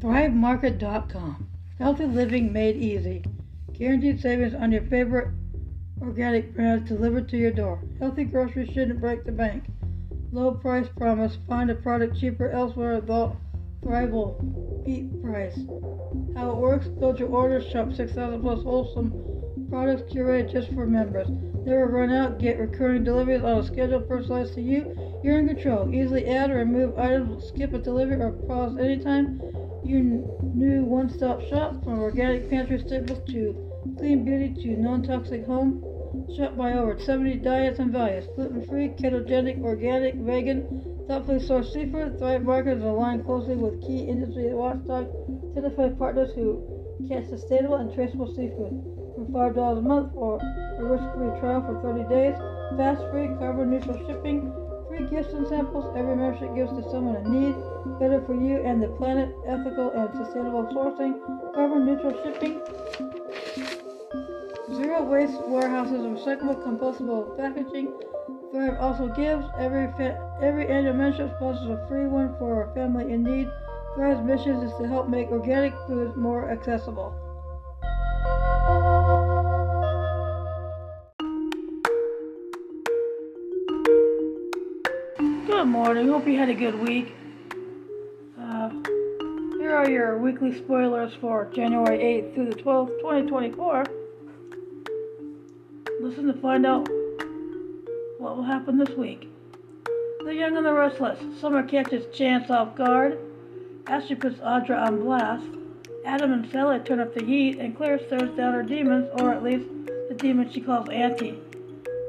ThriveMarket.com. Healthy living made easy. Guaranteed savings on your favorite organic brands delivered to your door. Healthy groceries shouldn't break the bank. Low price promise. Find a product cheaper elsewhere. The Thrive will beat price. How it works? Build your order. Shop 6,000 plus wholesome products curated just for members. Never run out. Get recurring deliveries on a schedule personalized to you. You're in control. Easily add or remove items, skip a delivery, or pause anytime. Your new one-stop shop from organic pantry staples to clean beauty to non-toxic home. Shop by over 70 diets and values. Gluten-free, ketogenic, organic, vegan, thoughtfully sourced seafood. Thrive Market is aligned closely with key industry watchdog certified partners who catch sustainable and traceable seafood. From $5 a month for a risk-free trial for 30 days. Fast-free, carbon-neutral shipping. Free gifts and samples. Every membership gives to someone in need. Better for you and the planet. Ethical and sustainable sourcing. Carbon-neutral shipping. Zero waste warehouses recyclable, compostable packaging. Thrive also gives. Every fa- every annual membership sponsors a free one for a family in need. Thrive's mission is to help make organic foods more accessible. Good morning. Hope you had a good week. Uh, here are your weekly spoilers for January 8th through the 12th, 2024. Listen to find out what will happen this week. The Young and the Restless. Summer catches Chance off guard. Ashley puts Audra on blast. Adam and Sally turn up the heat, and Claire stares down her demons, or at least the demon she calls Auntie.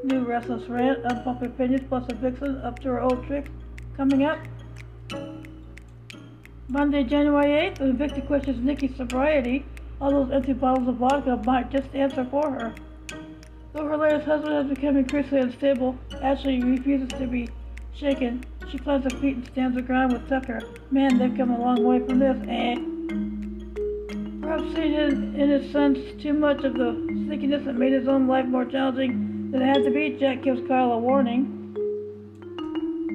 New Restless Rant, Unpopular Opinions, plus a vixen up to her old tricks. Coming up. Monday, January 8th, when Victor questions Nikki's sobriety, all those empty bottles of vodka might just answer for her. Though her latest husband has become increasingly unstable, Ashley refuses to be shaken. She plants her feet and stands her ground with Tucker. Man, they've come a long way from this, eh? Perhaps seeing in, in his sons too much of the sneakiness that made his own life more challenging than it had to be, Jack gives Kyle a warning.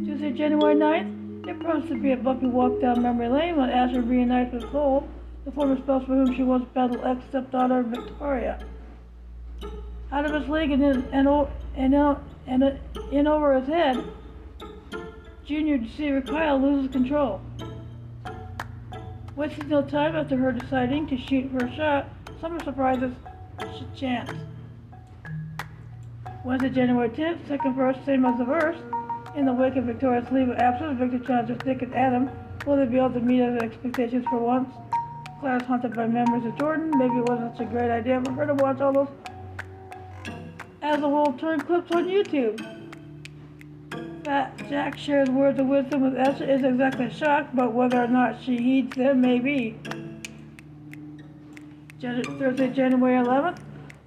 Tuesday, January 9th, it promised to be a bumpy walk down memory lane when Asher reunites with Cole, the former spouse for whom she once battled ex-stepdaughter Victoria. Out of his league and in, and, and, and, and in over his head, Junior Deceiver Kyle loses control. Wasting no time after her deciding to shoot a shot, Summer surprises Chance. Wednesday, January 10th, second verse, same as the verse. In the wake of Victoria's leave of absence, Victor challenges Dick and Adam. Will they be able to meet his expectations for once? Claire's haunted by memories of Jordan. Maybe it wasn't such a great idea for her to watch all those as a whole turn clips on YouTube. Fat Jack shares words of wisdom with Esther is exactly shocked, but whether or not she heeds them may be. Thursday, January 11th.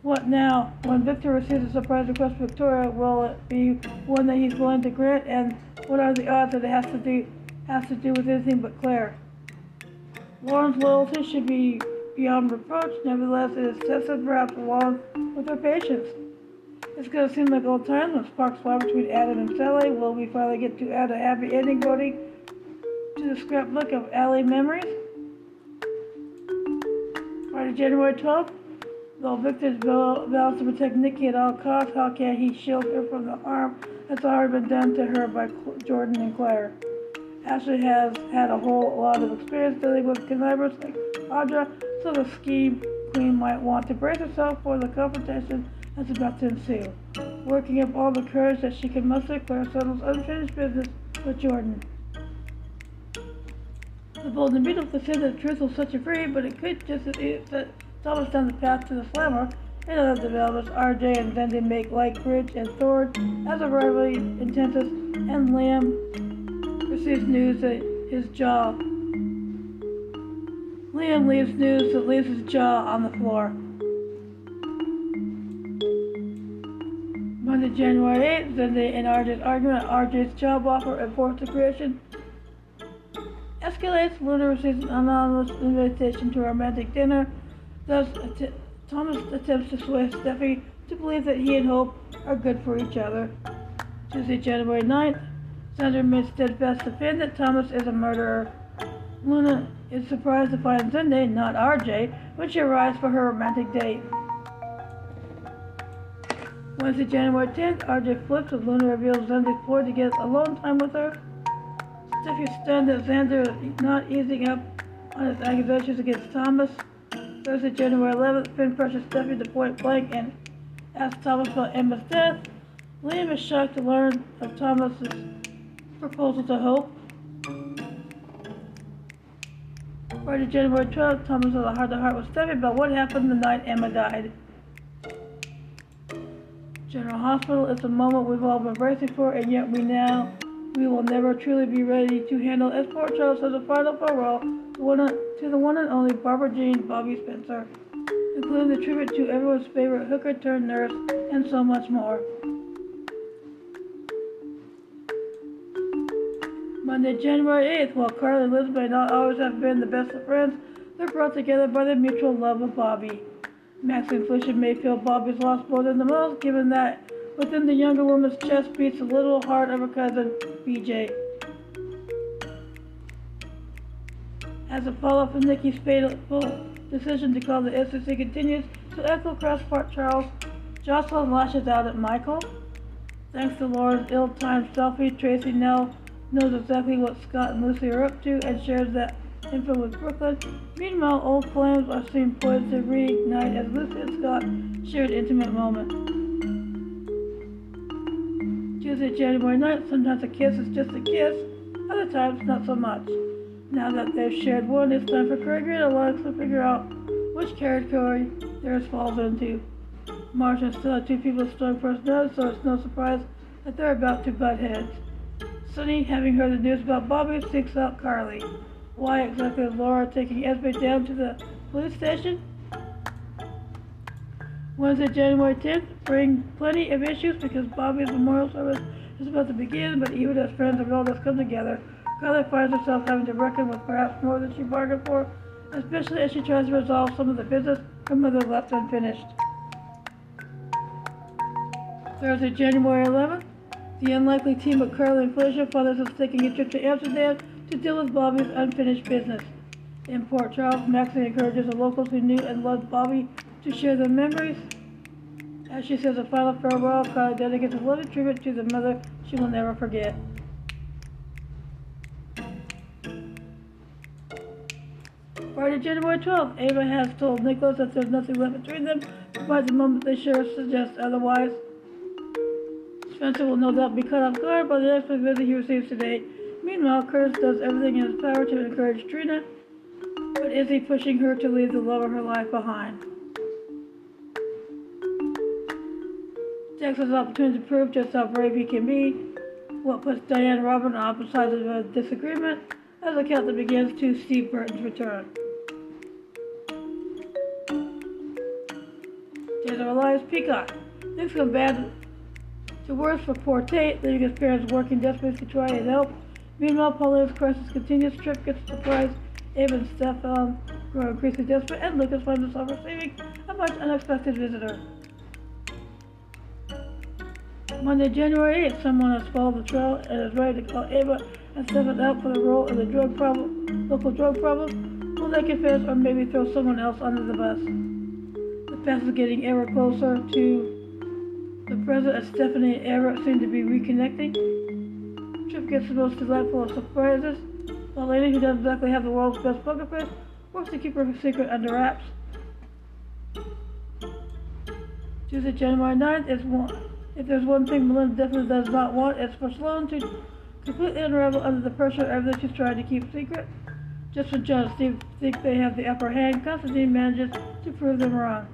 What now? When Victor receives a surprise request from Victoria, will it be one that he's willing to grant? And what are the odds that it has to do has to do with anything but Claire? Lauren's loyalty should be beyond reproach. Nevertheless, it is tested perhaps along with her patience. It's gonna seem like old times when sparks fly between Adam and Sally. Will we finally get to add a happy ending voting to the scrapbook of alley memories? Friday, January 12th. Though Victor vows to protect Nikki at all costs, how can he shield her from the harm that's already been done to her by Jordan and Claire? Ashley has had a whole lot of experience dealing with connivers like Audra, so the scheme queen might want to brace herself for the confrontation that's about to ensue. Working up all the courage that she can muster, Claire settles unfinished business with Jordan. The bold and beautiful defend that the truth will set you free, but it could just set Thomas down the path to the slammer. In other developments, RJ and Zende make like Ridge and Thorne as a rivalry intenses, and Liam receives news that his jaw. Liam leaves news that leaves his jaw on the floor. Monday, January 8th, Zende and RJ's argument, RJ's job offer and forced creation escalates. Luna receives an anonymous invitation to a romantic dinner. Att- Thomas attempts to sway Steffy to believe that he and Hope are good for each other. Tuesday, January 9th, Sandra remains steadfast defend that Thomas is a murderer. Luna is surprised to find Zende, not RJ, when she arrives for her romantic date. Wednesday, January 10th, RJ flips as Luna reveals Xander's ploy to get alone time with her. Steffy stunned that Xander is not easing up on his accusations against Thomas. Thursday, January 11th, Finn pressures Steffy to point blank and asks Thomas about Emma's death. Liam is shocked to learn of Thomas's proposal to Hope. Friday, January 12th, Thomas has a heart-to-heart with Steffy about what happened the night Emma died. General Hospital is a moment we've all been bracing for, and yet we now we will never truly be ready to handle as Port Charles has a final farewell to the one and only Barbara Jean Bobby Spencer, including the tribute to everyone's favorite hooker turned nurse, and so much more. Monday, January 8th, while Carly and Liz may not always have been the best of friends, they're brought together by their mutual love of Bobby. Max and Felicia may feel Bobby's loss more than the most, given that within the younger woman's chest beats the little heart of her cousin, BJ. As a follow-up from Nikki's fateful decision to call the SEC continues to echo across Port Charles, Jocelyn lashes out at Michael. Thanks to Laura's ill-timed selfie, Tracy now knows exactly what Scott and Lucy are up to and shares that info with Brook Lynn. Meanwhile, old flames are seen poised to reignite as Lucy and Scott share an intimate moment. Tuesday, January 9th, sometimes a kiss is just a kiss, other times not so much. Now that they've shared one, it's time for Gregory and Alex to figure out which category theirs falls into. Marcia still have two people with strong personalities, so it's no surprise that they're about to butt heads. Sonny, having heard the news about Bobby, seeks out Carly. Why exactly is Laura taking Esme down to the police station? Wednesday, January 10th, bring plenty of issues because Bobby's memorial service is about to begin, but even as friends and relatives come together, Carly finds herself having to reckon with perhaps more than she bargained for, especially as she tries to resolve some of the business her mother left unfinished. Thursday, January 11th, the unlikely team of Carly and Felicia finds us taking a trip to Amsterdam to deal with Bobby's unfinished business. In Port Charles, Maxie encourages the locals who knew and loved Bobby to share their memories. As she says a final farewell, Carly dedicates a loving tribute to the mother she will never forget. Friday, January 12th, Ava has told Nicholas that there's nothing left between them, but the moment they share suggests otherwise. Spencer will no doubt be caught off guard by the unexpected visit he receives today. Meanwhile, Curtis does everything in his power to encourage Trina, but is he pushing her to leave the love of her life behind? Has opportunity to prove just how brave he can be, what puts Diane Robin on opposite sides of a disagreement, as the countdown begins to Steve Burton's return. Relies Peacock. Things go bad to worse for poor Tate, leaving his parents working desperately to try and help. Meanwhile, Paulina's crisis continues. Trip gets surprised. Ava and Stefan grow increasingly desperate, and Lucas finds himself receiving a much unexpected visitor. Monday, January 8th, someone has followed the trail and is ready to call Ava and Stefan out for the role in the drug problem, local drug problem. Will they confess or maybe throw someone else under the bus? Path is getting ever closer to the present and Stephanie and Everett seem to be reconnecting. Trip gets the most delightful of surprises. The lady who doesn't exactly have the world's best poker face wants to keep her secret under wraps. Tuesday, January 9th is one. If there's one thing Melinda definitely does not want, it's for Sloan to completely unravel under the pressure of everything she's trying to keep secret. Just when John and Steve think they have the upper hand, Konstantin manages to prove them wrong.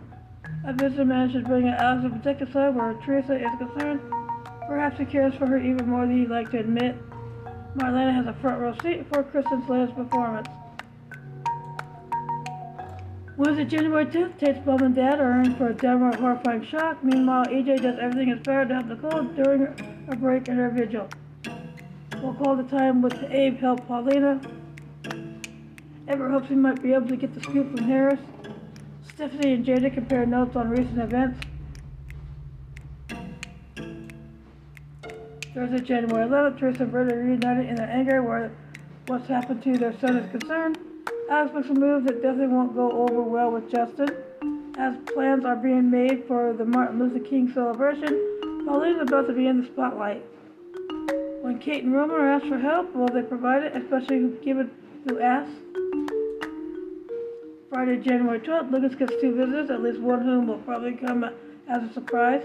A visitor managed to bring it out of protective side where Theresa is concerned. Perhaps he cares for her even more than he'd like to admit. Marlena has a front row seat for Kristen's latest performance. Wednesday, January 10th, Tate's mom and dad are in for a downright horrifying shock. Meanwhile, EJ does everything in his power to help Nicole during a break in her vigil. We'll call the time with Abe help Paulina. Ever hopes he might be able to get the scoop from Harris. Stephanie and Jada compare notes on recent events. Thursday, January 11th, Theresa and Brenda reunited in their anger where what's happened to their son is concerned. Alex makes a move that definitely won't go over well with Justin, as plans are being made for the Martin Luther King celebration. Pauline is about to be in the spotlight. When Kate and Roman are asked for help, will they provide it, especially given who asks? Friday, January 12th, Lucas gets two visitors, at least one of whom will probably come as a surprise.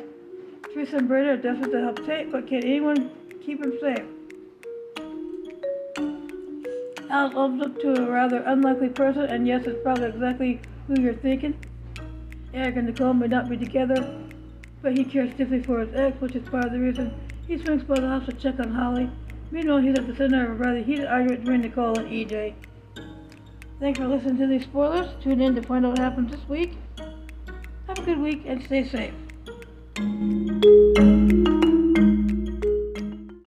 Theresa and Brady are desperate to help Tate, but can anyone keep him safe? Alice opens up to a rather unlikely person, and yes, it's probably exactly who you're thinking. Eric and Nicole may not be together, but he cares deeply for his ex, which is part of the reason he swings by the house to check on Holly. Meanwhile, he's at the center of a rather heated argument between Nicole and EJ. Thanks for listening to these spoilers. Tune in to find out what happens this week. Have a good week and stay safe.